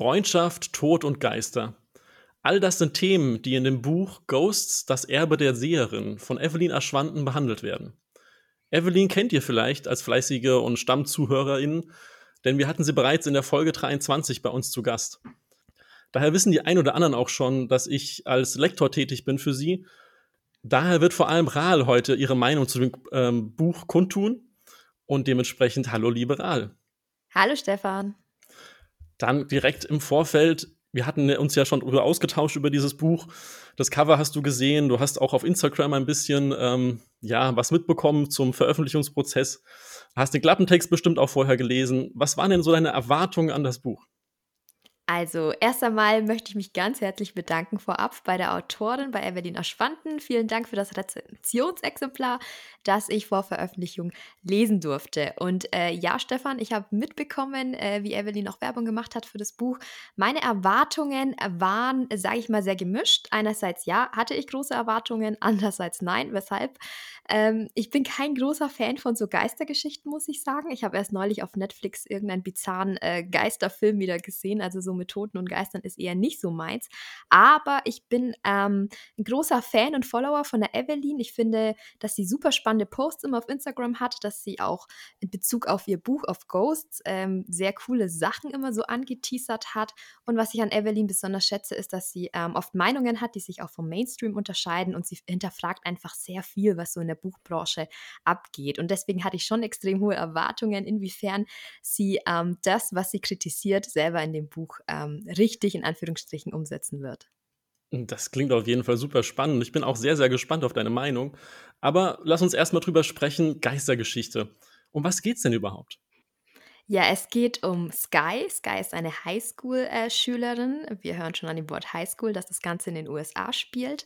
Freundschaft, Tod und Geister. All das sind Themen, die in dem Buch Ghosts, das Erbe der Seherin von Evelyn Aschwanden behandelt werden. Evelyn kennt ihr vielleicht als fleißige und Stammzuhörerin, denn wir hatten sie bereits in der Folge 23 bei uns zu Gast. Daher wissen die ein oder anderen auch schon, dass ich als Lektor tätig bin für sie. Daher wird vor allem Rahl heute ihre Meinung zu dem ähm, Buch kundtun und dementsprechend hallo liebe Rahl. Hallo Stefan. Dann direkt im Vorfeld, wir hatten uns ja schon darüber ausgetauscht über dieses Buch. Das Cover hast du gesehen, du hast auch auf Instagram ein bisschen ähm, ja, was mitbekommen zum Veröffentlichungsprozess. Hast den Klappentext bestimmt auch vorher gelesen. Was waren denn so deine Erwartungen an das Buch? Also, erst einmal möchte ich mich ganz herzlich bedanken vorab bei der Autorin, bei Evelyn Aschwanden. Vielen Dank für das Rezensionsexemplar, das ich vor Veröffentlichung lesen durfte. Und äh, ja, Stefan, ich habe mitbekommen, äh, wie Evelyn auch Werbung gemacht hat für das Buch. Meine Erwartungen waren, sage ich mal, sehr gemischt. Einerseits ja, hatte ich große Erwartungen, andererseits nein. Weshalb? Ähm, ich bin kein großer Fan von so Geistergeschichten, muss ich sagen. Ich habe erst neulich auf Netflix irgendeinen bizarren äh, Geisterfilm wieder gesehen, also so mit Toten und Geistern ist eher nicht so meins. Aber ich bin ähm, ein großer Fan und Follower von der Evelyn. Ich finde, dass sie super spannende Posts immer auf Instagram hat, dass sie auch in Bezug auf ihr Buch of Ghosts ähm, sehr coole Sachen immer so angeteasert hat. Und was ich an Evelyn besonders schätze, ist, dass sie ähm, oft Meinungen hat, die sich auch vom Mainstream unterscheiden und sie hinterfragt einfach sehr viel, was so in der Buchbranche abgeht. Und deswegen hatte ich schon extrem hohe Erwartungen, inwiefern sie ähm, das, was sie kritisiert, selber in dem Buch ähm, richtig in Anführungsstrichen umsetzen wird. Das klingt auf jeden Fall super spannend. Ich bin auch sehr, sehr gespannt auf deine Meinung. Aber lass uns erstmal drüber sprechen: Geistergeschichte. Um was geht's denn überhaupt? Ja, es geht um Sky. Sky ist eine Highschool-Schülerin. Wir hören schon an dem Wort Highschool, dass das Ganze in den USA spielt.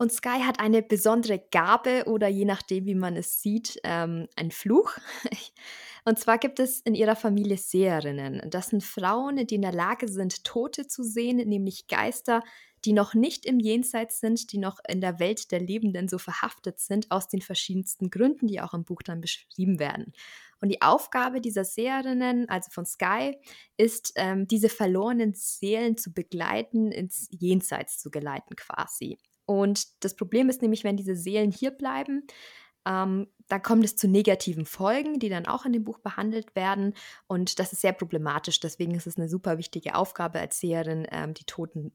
Und Sky hat eine besondere Gabe oder je nachdem, wie man es sieht, ähm, ein Fluch. Und zwar gibt es in ihrer Familie Seherinnen. Das sind Frauen, die in der Lage sind, Tote zu sehen, nämlich Geister, die noch nicht im Jenseits sind, die noch in der Welt der Lebenden so verhaftet sind, aus den verschiedensten Gründen, die auch im Buch dann beschrieben werden. Und die Aufgabe dieser Seherinnen, also von Sky, ist, ähm, diese verlorenen Seelen zu begleiten, ins Jenseits zu geleiten quasi. Und das Problem ist nämlich, wenn diese Seelen hier bleiben, ähm, da kommt es zu negativen Folgen, die dann auch in dem Buch behandelt werden. Und das ist sehr problematisch. Deswegen ist es eine super wichtige Aufgabe als Seherin, ähm, die toten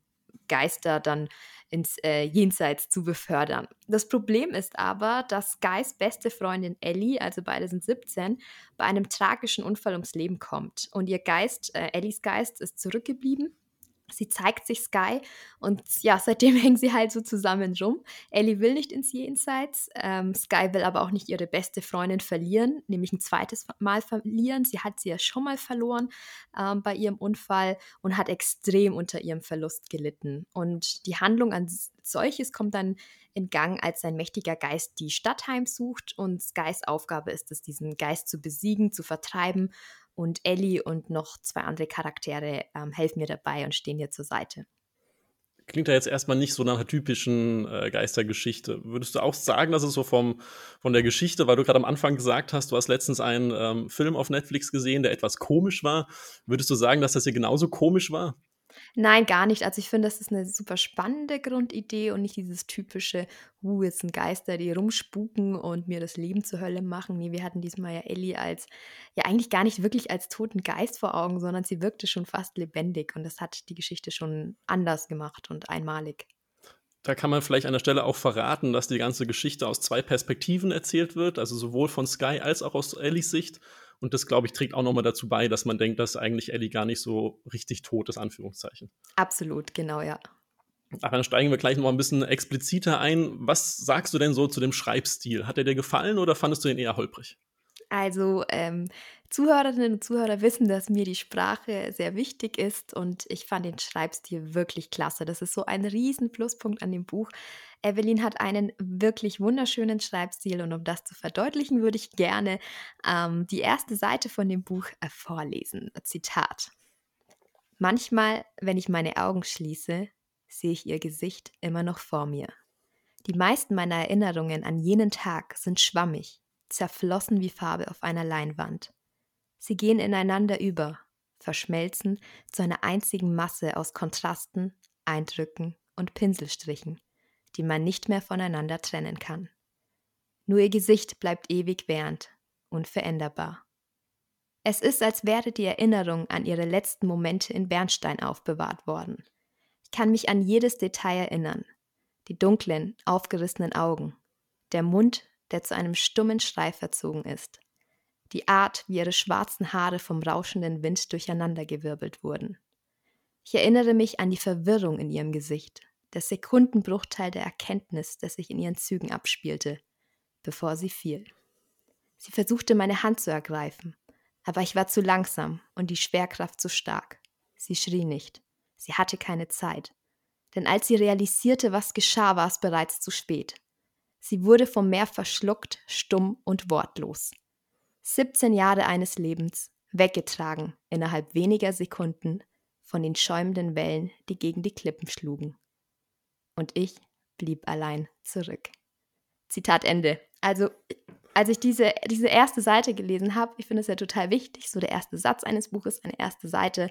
Geister dann ins äh, Jenseits zu befördern. Das Problem ist aber, dass Guys beste Freundin Ellie, also beide sind 17, bei einem tragischen Unfall ums Leben kommt. Und ihr Geist, äh, Ellies Geist, ist zurückgeblieben Sie zeigt sich Sky und ja, seitdem hängen sie halt so zusammen rum. Ellie will nicht ins Jenseits, ähm, Sky will aber auch nicht ihre beste Freundin verlieren, nämlich ein zweites Mal verlieren. Sie hat sie ja schon mal verloren ähm, bei ihrem Unfall und hat extrem unter ihrem Verlust gelitten. Und die Handlung an solches kommt dann in Gang, als sein mächtiger Geist die Stadt heimsucht und Skys Aufgabe ist es, diesen Geist zu besiegen, zu vertreiben und Ellie und noch zwei andere Charaktere ähm, helfen mir dabei und stehen ihr zur Seite. Klingt ja jetzt erstmal nicht so nach einer typischen äh, Geistergeschichte. Würdest du auch sagen, dass es so vom, von der Geschichte, weil du gerade am Anfang gesagt hast, du hast letztens einen ähm, Film auf Netflix gesehen, der etwas komisch war. Würdest du sagen, dass das hier genauso komisch war? Nein, gar nicht. Also ich finde, das ist eine super spannende Grundidee und nicht dieses typische, uh, jetzt sind Geister, die rumspuken und mir das Leben zur Hölle machen. Nee, wir hatten diesmal ja Ellie als, ja eigentlich gar nicht wirklich als toten Geist vor Augen, sondern sie wirkte schon fast lebendig und das hat die Geschichte schon anders gemacht und einmalig. Da kann man vielleicht an der Stelle auch verraten, dass die ganze Geschichte aus zwei Perspektiven erzählt wird, also sowohl von Sky als auch aus Ellies Sicht. Und das, glaube ich, trägt auch nochmal dazu bei, dass man denkt, dass eigentlich Ellie gar nicht so richtig tot ist, Anführungszeichen. Absolut, genau, ja. Aber dann steigen wir gleich noch ein bisschen expliziter ein. Was sagst du denn so zu dem Schreibstil? Hat er dir gefallen oder fandest du ihn eher holprig? Also ähm, Zuhörerinnen und Zuhörer wissen, dass mir die Sprache sehr wichtig ist und ich fand den Schreibstil wirklich klasse. Das ist so ein riesen Pluspunkt an dem Buch. Evelyn hat einen wirklich wunderschönen Schreibstil und um das zu verdeutlichen, würde ich gerne ähm, die erste Seite von dem Buch äh, vorlesen. Zitat. Manchmal, wenn ich meine Augen schließe, sehe ich ihr Gesicht immer noch vor mir. Die meisten meiner Erinnerungen an jenen Tag sind schwammig, zerflossen wie Farbe auf einer Leinwand. Sie gehen ineinander über, verschmelzen zu einer einzigen Masse aus Kontrasten, Eindrücken und Pinselstrichen, die man nicht mehr voneinander trennen kann. Nur ihr Gesicht bleibt ewig während, unveränderbar. Es ist, als wäre die Erinnerung an ihre letzten Momente in Bernstein aufbewahrt worden. Ich kann mich an jedes Detail erinnern. Die dunklen, aufgerissenen Augen, der Mund, der zu einem stummen Schrei verzogen ist, die Art, wie ihre schwarzen Haare vom rauschenden Wind durcheinandergewirbelt wurden. Ich erinnere mich an die Verwirrung in ihrem Gesicht, der Sekundenbruchteil der Erkenntnis, der sich in ihren Zügen abspielte, bevor sie fiel. Sie versuchte meine Hand zu ergreifen, aber ich war zu langsam und die Schwerkraft zu stark. Sie schrie nicht. Sie hatte keine Zeit. Denn als sie realisierte, was geschah, war es bereits zu spät. Sie wurde vom Meer verschluckt, stumm und wortlos. 17 Jahre eines Lebens, weggetragen innerhalb weniger Sekunden von den schäumenden Wellen, die gegen die Klippen schlugen. Und ich blieb allein zurück. Zitat Ende. Also als ich diese, diese erste Seite gelesen habe, ich finde es ja total wichtig, so der erste Satz eines Buches, eine erste Seite,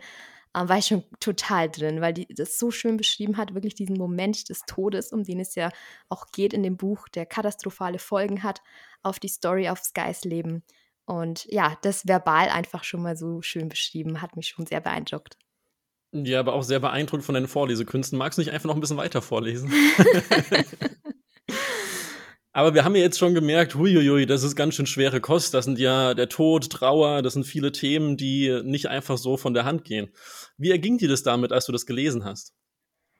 äh, war ich schon total drin, weil die das so schön beschrieben hat, wirklich diesen Moment des Todes, um den es ja auch geht in dem Buch, der katastrophale Folgen hat auf die Story, auf Skys Leben. Und ja, das verbal einfach schon mal so schön beschrieben, hat mich schon sehr beeindruckt. Ja, aber auch sehr beeindruckt von deinen Vorlesekünsten. Magst du nicht einfach noch ein bisschen weiter vorlesen? Aber wir haben ja jetzt schon gemerkt, huiuiui, das ist ganz schön schwere Kost. Das sind ja der Tod, Trauer, das sind viele Themen, die nicht einfach so von der Hand gehen. Wie erging dir das damit, als du das gelesen hast?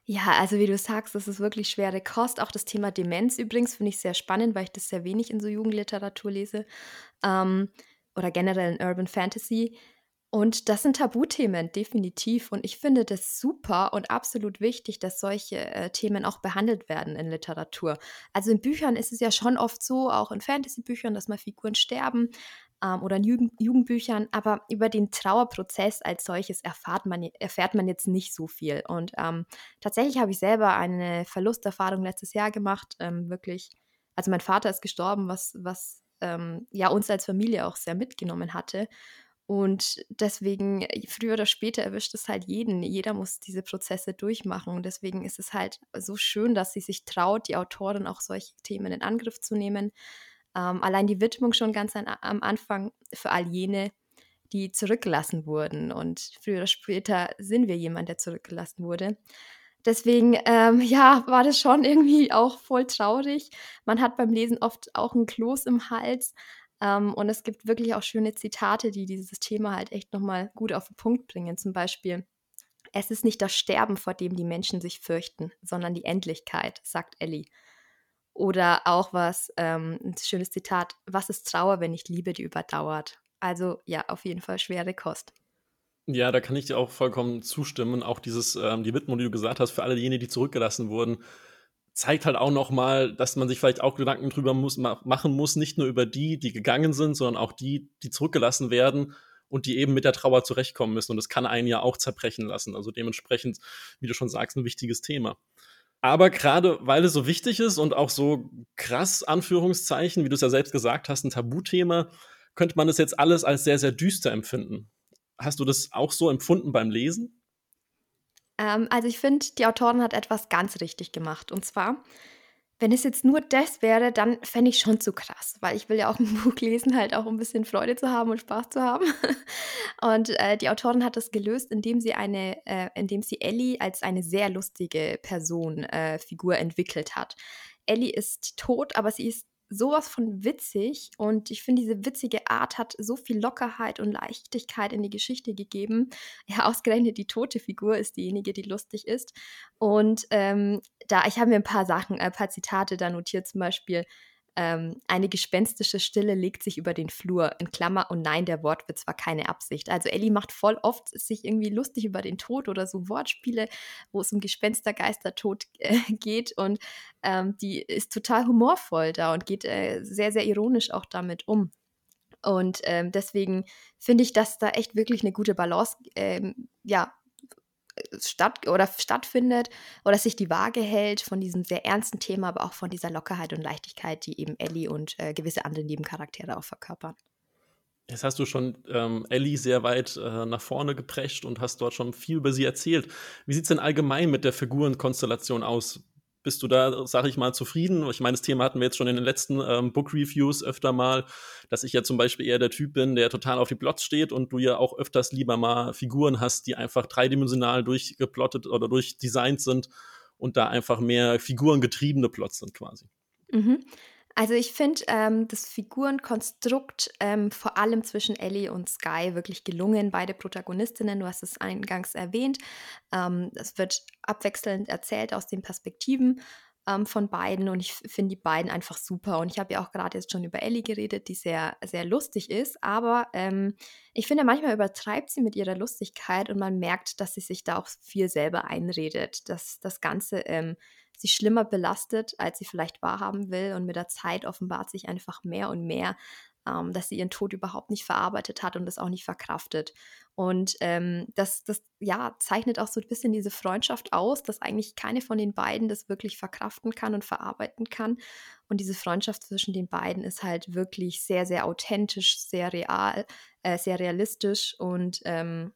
Ja, also wie du sagst, das ist wirklich schwere Kost. Auch das Thema Demenz übrigens finde ich sehr spannend, weil ich das sehr wenig in so Jugendliteratur lese. Ähm, oder generell in Urban Fantasy. Und das sind Tabuthemen, definitiv. Und ich finde das super und absolut wichtig, dass solche äh, Themen auch behandelt werden in Literatur. Also in Büchern ist es ja schon oft so, auch in Fantasy-Büchern, dass mal Figuren sterben ähm, oder in Jugend Jugendbüchern. Aber über den Trauerprozess als solches erfahrt man, erfährt man jetzt nicht so viel. Und ähm, tatsächlich habe ich selber eine Verlusterfahrung letztes Jahr gemacht. Ähm, wirklich, also mein Vater ist gestorben, was, was ähm, ja uns als Familie auch sehr mitgenommen hatte. Und deswegen, äh, früher oder später erwischt es halt jeden. Jeder muss diese Prozesse durchmachen. Und deswegen ist es halt so schön, dass sie sich traut, die Autorin auch solche Themen in Angriff zu nehmen. Ähm, allein die Widmung schon ganz an, am Anfang für all jene, die zurückgelassen wurden. Und früher oder später sind wir jemand, der zurückgelassen wurde. Deswegen, ähm, ja, war das schon irgendwie auch voll traurig. Man hat beim Lesen oft auch ein Kloß im Hals, ähm, und es gibt wirklich auch schöne Zitate, die dieses Thema halt echt nochmal gut auf den Punkt bringen. Zum Beispiel, es ist nicht das Sterben, vor dem die Menschen sich fürchten, sondern die Endlichkeit, sagt Ellie. Oder auch was, ähm, ein schönes Zitat, was ist Trauer, wenn nicht Liebe die überdauert? Also ja, auf jeden Fall schwere Kost. Ja, da kann ich dir auch vollkommen zustimmen. Auch dieses, ähm, die Widmung, die du gesagt hast, für alle diejenigen, die zurückgelassen wurden, zeigt halt auch noch mal, dass man sich vielleicht auch Gedanken drüber muss, machen muss, nicht nur über die, die gegangen sind, sondern auch die, die zurückgelassen werden und die eben mit der Trauer zurechtkommen müssen. Und das kann einen ja auch zerbrechen lassen. Also dementsprechend, wie du schon sagst, ein wichtiges Thema. Aber gerade weil es so wichtig ist und auch so krass, Anführungszeichen, wie du es ja selbst gesagt hast, ein Tabuthema, könnte man das jetzt alles als sehr, sehr düster empfinden. Hast du das auch so empfunden beim Lesen? Ähm, also ich finde, die Autorin hat etwas ganz richtig gemacht. Und zwar, wenn es jetzt nur das wäre, dann fände ich schon zu krass, weil ich will ja auch ein Buch lesen, halt auch ein bisschen Freude zu haben und Spaß zu haben. Und äh, die Autorin hat das gelöst, indem sie eine, äh, indem sie Ellie als eine sehr lustige Person, äh, Figur entwickelt hat. Ellie ist tot, aber sie ist sowas von witzig und ich finde, diese witzige Art hat so viel Lockerheit und Leichtigkeit in die Geschichte gegeben. Ja, ausgerechnet die tote Figur ist diejenige, die lustig ist. Und ähm, da, ich habe mir ein paar Sachen, ein paar Zitate da notiert, zum Beispiel, ähm, eine gespenstische Stille legt sich über den Flur, in Klammer, und nein, der Wortwitz war keine Absicht. Also Ellie macht voll oft sich irgendwie lustig über den Tod oder so Wortspiele, wo es um Gespenster, Geister, Tod äh, geht und ähm, die ist total humorvoll da und geht äh, sehr, sehr ironisch auch damit um. Und ähm, deswegen finde ich, dass da echt wirklich eine gute Balance ähm, ja, statt oder stattfindet oder sich die Waage hält von diesem sehr ernsten Thema, aber auch von dieser Lockerheit und Leichtigkeit, die eben Ellie und äh, gewisse andere Nebencharaktere auch verkörpern. Jetzt hast du schon ähm, Ellie sehr weit äh, nach vorne geprescht und hast dort schon viel über sie erzählt. Wie sieht es denn allgemein mit der Figurenkonstellation aus? Bist du da, sag ich mal, zufrieden? Ich meine, das Thema hatten wir jetzt schon in den letzten ähm, Book-Reviews öfter mal, dass ich ja zum Beispiel eher der Typ bin, der total auf die Plots steht und du ja auch öfters lieber mal Figuren hast, die einfach dreidimensional durchgeplottet oder durchdesignt sind und da einfach mehr figurengetriebene Plots sind quasi. Mhm. Also ich finde ähm, das Figurenkonstrukt ähm, vor allem zwischen Ellie und Sky wirklich gelungen. Beide Protagonistinnen, du hast es eingangs erwähnt. Ähm, es wird abwechselnd erzählt aus den Perspektiven ähm, von beiden und ich finde die beiden einfach super. Und ich habe ja auch gerade jetzt schon über Ellie geredet, die sehr, sehr lustig ist, aber ähm, ich finde, manchmal übertreibt sie mit ihrer Lustigkeit und man merkt, dass sie sich da auch viel selber einredet, dass das Ganze ähm, sie schlimmer belastet, als sie vielleicht wahrhaben will. Und mit der Zeit offenbart sich einfach mehr und mehr, ähm, dass sie ihren Tod überhaupt nicht verarbeitet hat und das auch nicht verkraftet. Und ähm, das, das ja, zeichnet auch so ein bisschen diese Freundschaft aus, dass eigentlich keine von den beiden das wirklich verkraften kann und verarbeiten kann. Und diese Freundschaft zwischen den beiden ist halt wirklich sehr, sehr authentisch, sehr real, äh, sehr realistisch und ähm,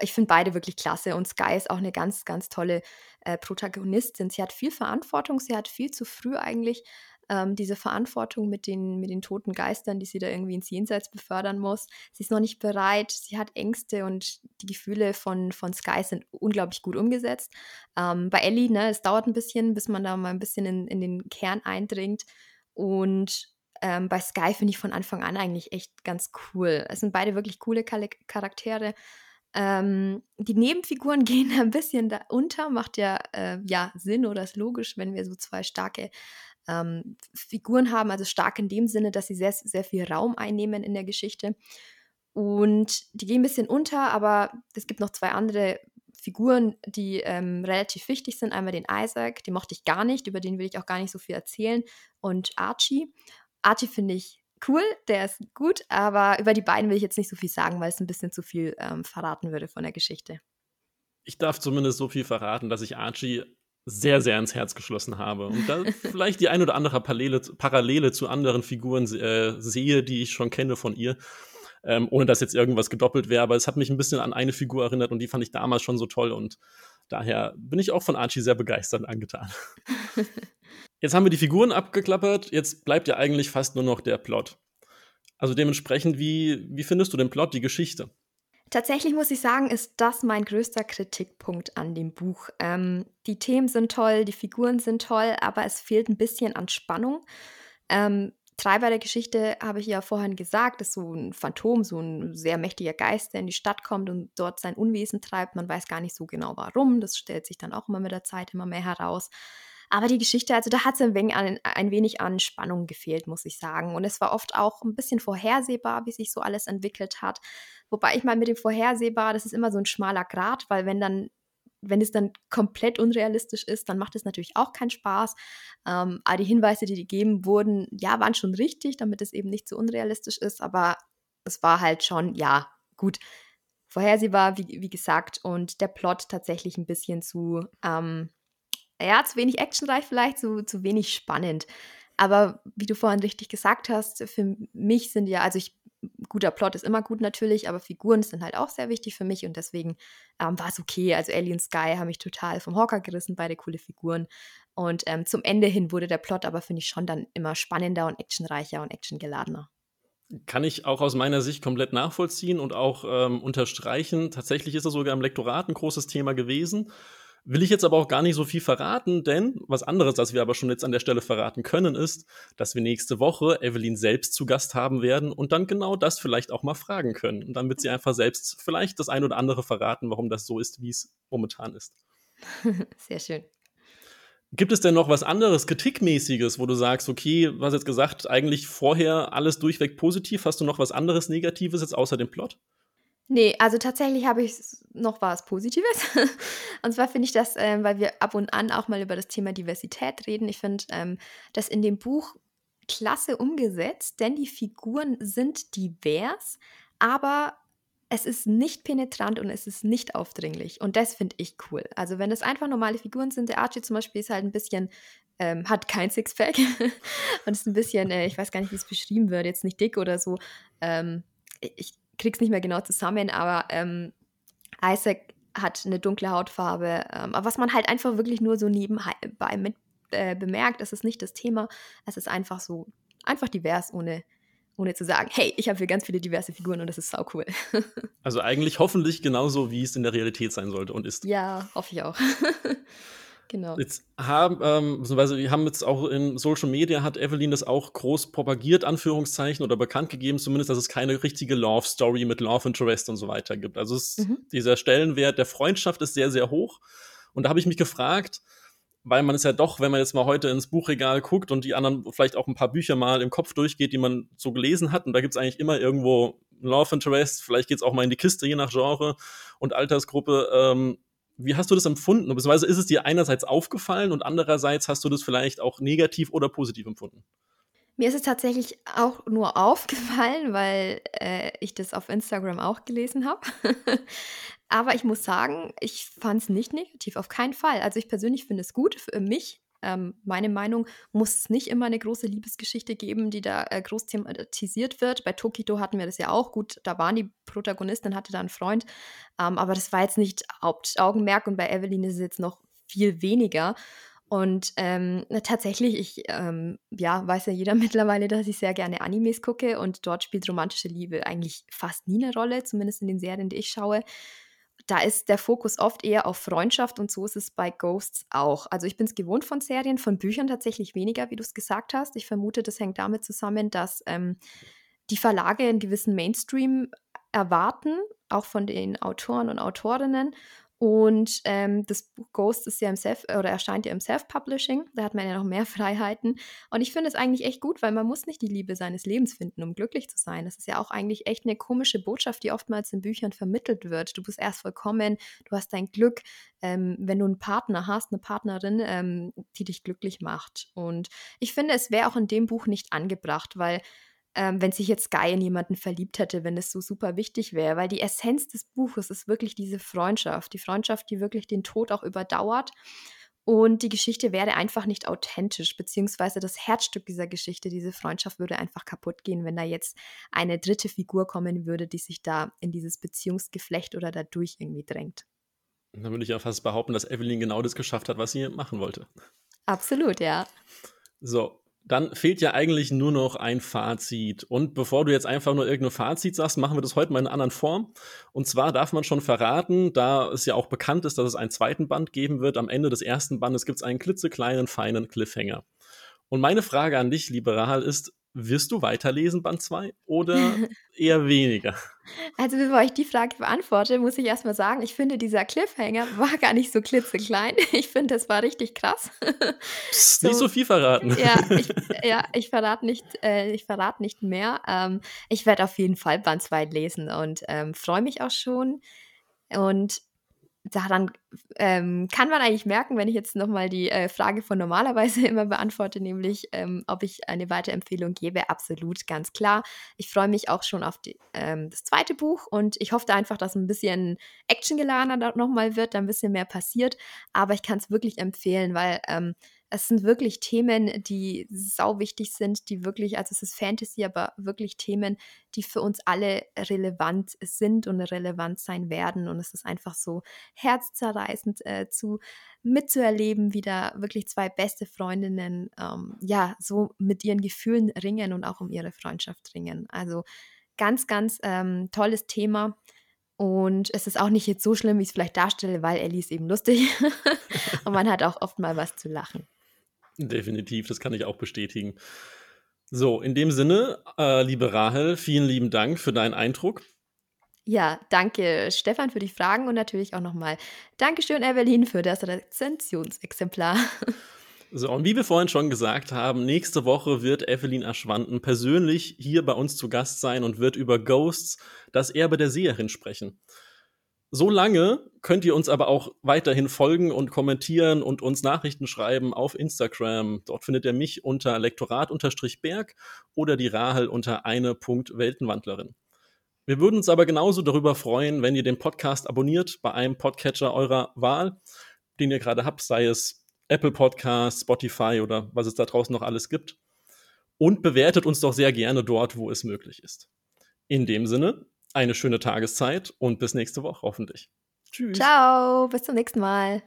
ich finde beide wirklich klasse und Sky ist auch eine ganz, ganz tolle äh, Protagonistin. Sie hat viel Verantwortung, sie hat viel zu früh eigentlich ähm, diese Verantwortung mit den, mit den toten Geistern, die sie da irgendwie ins Jenseits befördern muss. Sie ist noch nicht bereit, sie hat Ängste und die Gefühle von, von Sky sind unglaublich gut umgesetzt. Ähm, bei Ellie, ne, es dauert ein bisschen, bis man da mal ein bisschen in, in den Kern eindringt und ähm, bei Sky finde ich von Anfang an eigentlich echt ganz cool. Es sind beide wirklich coole Charaktere. Ähm, die Nebenfiguren gehen ein bisschen da unter, macht ja, äh, ja Sinn oder ist logisch, wenn wir so zwei starke ähm, Figuren haben, also stark in dem Sinne, dass sie sehr, sehr viel Raum einnehmen in der Geschichte. Und die gehen ein bisschen unter, aber es gibt noch zwei andere Figuren, die ähm, relativ wichtig sind. Einmal den Isaac, den mochte ich gar nicht, über den will ich auch gar nicht so viel erzählen. Und Archie. Archie finde ich cool, der ist gut, aber über die beiden will ich jetzt nicht so viel sagen, weil es ein bisschen zu viel ähm, verraten würde von der Geschichte. Ich darf zumindest so viel verraten, dass ich Archie sehr, sehr ins Herz geschlossen habe und da vielleicht die ein oder andere Parallele, Parallele zu anderen Figuren äh, sehe, die ich schon kenne von ihr. Ähm, ohne dass jetzt irgendwas gedoppelt wäre, aber es hat mich ein bisschen an eine Figur erinnert und die fand ich damals schon so toll und daher bin ich auch von Archie sehr begeistert angetan. Jetzt haben wir die Figuren abgeklappert, jetzt bleibt ja eigentlich fast nur noch der Plot. Also dementsprechend, wie, wie findest du den Plot, die Geschichte? Tatsächlich muss ich sagen, ist das mein größter Kritikpunkt an dem Buch. Ähm, die Themen sind toll, die Figuren sind toll, aber es fehlt ein bisschen an Spannung. Ähm, Treiber der Geschichte, habe ich ja vorhin gesagt, ist so ein Phantom, so ein sehr mächtiger Geist, der in die Stadt kommt und dort sein Unwesen treibt. Man weiß gar nicht so genau warum. Das stellt sich dann auch immer mit der Zeit immer mehr heraus. Aber die Geschichte, also da hat es ein, wenig an, ein wenig an Spannung gefehlt, muss ich sagen. Und es war oft auch ein bisschen vorhersehbar, wie sich so alles entwickelt hat. Wobei ich mal mit dem vorhersehbar, das ist immer so ein schmaler Grat, weil wenn dann wenn es dann komplett unrealistisch ist, dann macht es natürlich auch keinen Spaß. Ähm, aber die Hinweise, die gegeben wurden, ja, waren schon richtig, damit es eben nicht so unrealistisch ist. Aber es war halt schon, ja, gut, vorhersehbar, wie, wie gesagt, und der Plot tatsächlich ein bisschen zu, ähm, ja, zu wenig actionreich vielleicht, zu, zu wenig spannend. Aber wie du vorhin richtig gesagt hast, für mich sind ja, also ich, guter Plot ist immer gut natürlich, aber Figuren sind halt auch sehr wichtig für mich und deswegen ähm, war es okay. Also Alien Sky haben mich total vom Hocker gerissen, beide coole Figuren. Und ähm, zum Ende hin wurde der Plot aber, finde ich, schon dann immer spannender und actionreicher und actiongeladener. Kann ich auch aus meiner Sicht komplett nachvollziehen und auch ähm, unterstreichen. Tatsächlich ist das sogar im Lektorat ein großes Thema gewesen. Will ich jetzt aber auch gar nicht so viel verraten, denn was anderes, was wir aber schon jetzt an der Stelle verraten können, ist, dass wir nächste Woche Evelyn selbst zu Gast haben werden und dann genau das vielleicht auch mal fragen können. Und dann wird sie einfach selbst vielleicht das ein oder andere verraten, warum das so ist, wie es momentan ist. Sehr schön. Gibt es denn noch was anderes, Kritikmäßiges, wo du sagst, okay, hast jetzt gesagt, eigentlich vorher alles durchweg positiv, hast du noch was anderes Negatives jetzt außer dem Plot? Nee, also tatsächlich habe ich noch was Positives. Und zwar finde ich das, ähm, weil wir ab und an auch mal über das Thema Diversität reden, ich finde ähm, das in dem Buch klasse umgesetzt, denn die Figuren sind divers, aber es ist nicht penetrant und es ist nicht aufdringlich. Und das finde ich cool. Also wenn es einfach normale Figuren sind, der Archie zum Beispiel ist halt ein bisschen, ähm, hat kein Sixpack und ist ein bisschen, äh, ich weiß gar nicht, wie es beschrieben wird, jetzt nicht dick oder so. Ähm, ich krieg's nicht mehr genau zusammen, aber ähm, Isaac hat eine dunkle Hautfarbe. Ähm, aber was man halt einfach wirklich nur so nebenbei mit äh, bemerkt, ist es nicht das Thema. Es ist einfach so, einfach divers, ohne, ohne zu sagen, hey, ich habe hier ganz viele diverse Figuren und das ist sau cool. also eigentlich hoffentlich genauso, wie es in der Realität sein sollte und ist. Ja, hoffe ich auch. Genau. Jetzt haben, ähm, beziehungsweise wir haben jetzt auch in Social Media hat Evelyn das auch groß propagiert, Anführungszeichen, oder bekannt gegeben, zumindest, dass es keine richtige Love Story mit Love Interest und so weiter gibt. Also es, mhm. dieser Stellenwert der Freundschaft ist sehr, sehr hoch. Und da habe ich mich gefragt, weil man es ja doch, wenn man jetzt mal heute ins Buchregal guckt und die anderen vielleicht auch ein paar Bücher mal im Kopf durchgeht, die man so gelesen hat, und da gibt es eigentlich immer irgendwo Love Interest, vielleicht geht es auch mal in die Kiste, je nach Genre und Altersgruppe. Ähm, wie hast du das empfunden? Beziehungsweise ist es dir einerseits aufgefallen und andererseits hast du das vielleicht auch negativ oder positiv empfunden? Mir ist es tatsächlich auch nur aufgefallen, weil äh, ich das auf Instagram auch gelesen habe. Aber ich muss sagen, ich fand es nicht negativ, auf keinen Fall. Also ich persönlich finde es gut. Für mich ähm, meine Meinung, muss es nicht immer eine große Liebesgeschichte geben, die da äh, groß thematisiert wird. Bei Tokito hatten wir das ja auch. Gut, da waren die Protagonistin, hatte da einen Freund. Ähm, aber das war jetzt nicht Hauptaugenmerk und bei Evelyn ist es jetzt noch viel weniger. Und ähm, tatsächlich, ich ähm, ja, weiß ja jeder mittlerweile, dass ich sehr gerne Animes gucke und dort spielt romantische Liebe eigentlich fast nie eine Rolle, zumindest in den Serien, die ich schaue da ist der Fokus oft eher auf Freundschaft und so ist es bei Ghosts auch. Also ich bin es gewohnt von Serien, von Büchern tatsächlich weniger, wie du es gesagt hast. Ich vermute, das hängt damit zusammen, dass ähm, die Verlage einen gewissen Mainstream erwarten, auch von den Autoren und Autorinnen. Und ähm, das Buch Ghost ist ja im Self oder erscheint ja im Self-Publishing. Da hat man ja noch mehr Freiheiten. Und ich finde es eigentlich echt gut, weil man muss nicht die Liebe seines Lebens finden, um glücklich zu sein. Das ist ja auch eigentlich echt eine komische Botschaft, die oftmals in Büchern vermittelt wird. Du bist erst vollkommen, du hast dein Glück, ähm, wenn du einen Partner hast, eine Partnerin, ähm, die dich glücklich macht. Und ich finde, es wäre auch in dem Buch nicht angebracht, weil ähm, wenn sich jetzt Guy in jemanden verliebt hätte, wenn es so super wichtig wäre, weil die Essenz des Buches ist wirklich diese Freundschaft, die Freundschaft, die wirklich den Tod auch überdauert. Und die Geschichte wäre einfach nicht authentisch, beziehungsweise das Herzstück dieser Geschichte, diese Freundschaft würde einfach kaputt gehen, wenn da jetzt eine dritte Figur kommen würde, die sich da in dieses Beziehungsgeflecht oder dadurch irgendwie drängt. Dann würde ich ja fast behaupten, dass Evelyn genau das geschafft hat, was sie machen wollte. Absolut, ja. So, dann fehlt ja eigentlich nur noch ein Fazit. Und bevor du jetzt einfach nur irgendein Fazit sagst, machen wir das heute mal in einer anderen Form. Und zwar darf man schon verraten, da es ja auch bekannt ist, dass es einen zweiten Band geben wird, am Ende des ersten Bandes gibt es einen klitzekleinen, feinen Cliffhanger. Und meine Frage an dich, lieber Rahal, ist, wirst du weiterlesen, Band 2, oder eher weniger? Also, bevor ich die Frage beantworte, muss ich erstmal sagen, ich finde, dieser Cliffhanger war gar nicht so klitzeklein. Ich finde, das war richtig krass. Psst, so, nicht so viel verraten. Ja, ich, ja, ich verrate nicht, äh, verrat nicht mehr. Ähm, ich werde auf jeden Fall Band 2 lesen und ähm, freue mich auch schon. Und daran ähm, kann man eigentlich merken, wenn ich jetzt nochmal die äh, Frage von normalerweise immer beantworte, nämlich ähm, ob ich eine Weiterempfehlung gebe. Absolut, ganz klar. Ich freue mich auch schon auf die, ähm, das zweite Buch und ich hoffe einfach, dass ein bisschen actiongeladener nochmal wird, da ein bisschen mehr passiert. Aber ich kann es wirklich empfehlen, weil ähm, es sind wirklich Themen, die sau wichtig sind, die wirklich, also es ist Fantasy, aber wirklich Themen, die für uns alle relevant sind und relevant sein werden. Und es ist einfach so herzzerreißend äh, zu mitzuerleben, wie da wirklich zwei beste Freundinnen ähm, ja so mit ihren Gefühlen ringen und auch um ihre Freundschaft ringen. Also ganz, ganz ähm, tolles Thema. Und es ist auch nicht jetzt so schlimm, wie ich es vielleicht darstelle, weil Ellie ist eben lustig. und man hat auch oft mal was zu lachen. Definitiv, das kann ich auch bestätigen. So, in dem Sinne, äh, liebe Rahel, vielen lieben Dank für deinen Eindruck. Ja, danke Stefan für die Fragen und natürlich auch nochmal Dankeschön, Evelyn, für das Rezensionsexemplar. So, und wie wir vorhin schon gesagt haben, nächste Woche wird Evelyn Aschwanden persönlich hier bei uns zu Gast sein und wird über Ghosts, das Erbe der Seherin, sprechen. So lange könnt ihr uns aber auch weiterhin folgen und kommentieren und uns Nachrichten schreiben auf Instagram. Dort findet ihr mich unter Lektorat-Berg oder die Rahel unter eine.weltenwandlerin. Wir würden uns aber genauso darüber freuen, wenn ihr den Podcast abonniert bei einem Podcatcher eurer Wahl, den ihr gerade habt, sei es Apple Podcast, Spotify oder was es da draußen noch alles gibt. Und bewertet uns doch sehr gerne dort, wo es möglich ist. In dem Sinne, eine schöne Tageszeit und bis nächste Woche hoffentlich. Tschüss. Ciao, bis zum nächsten Mal.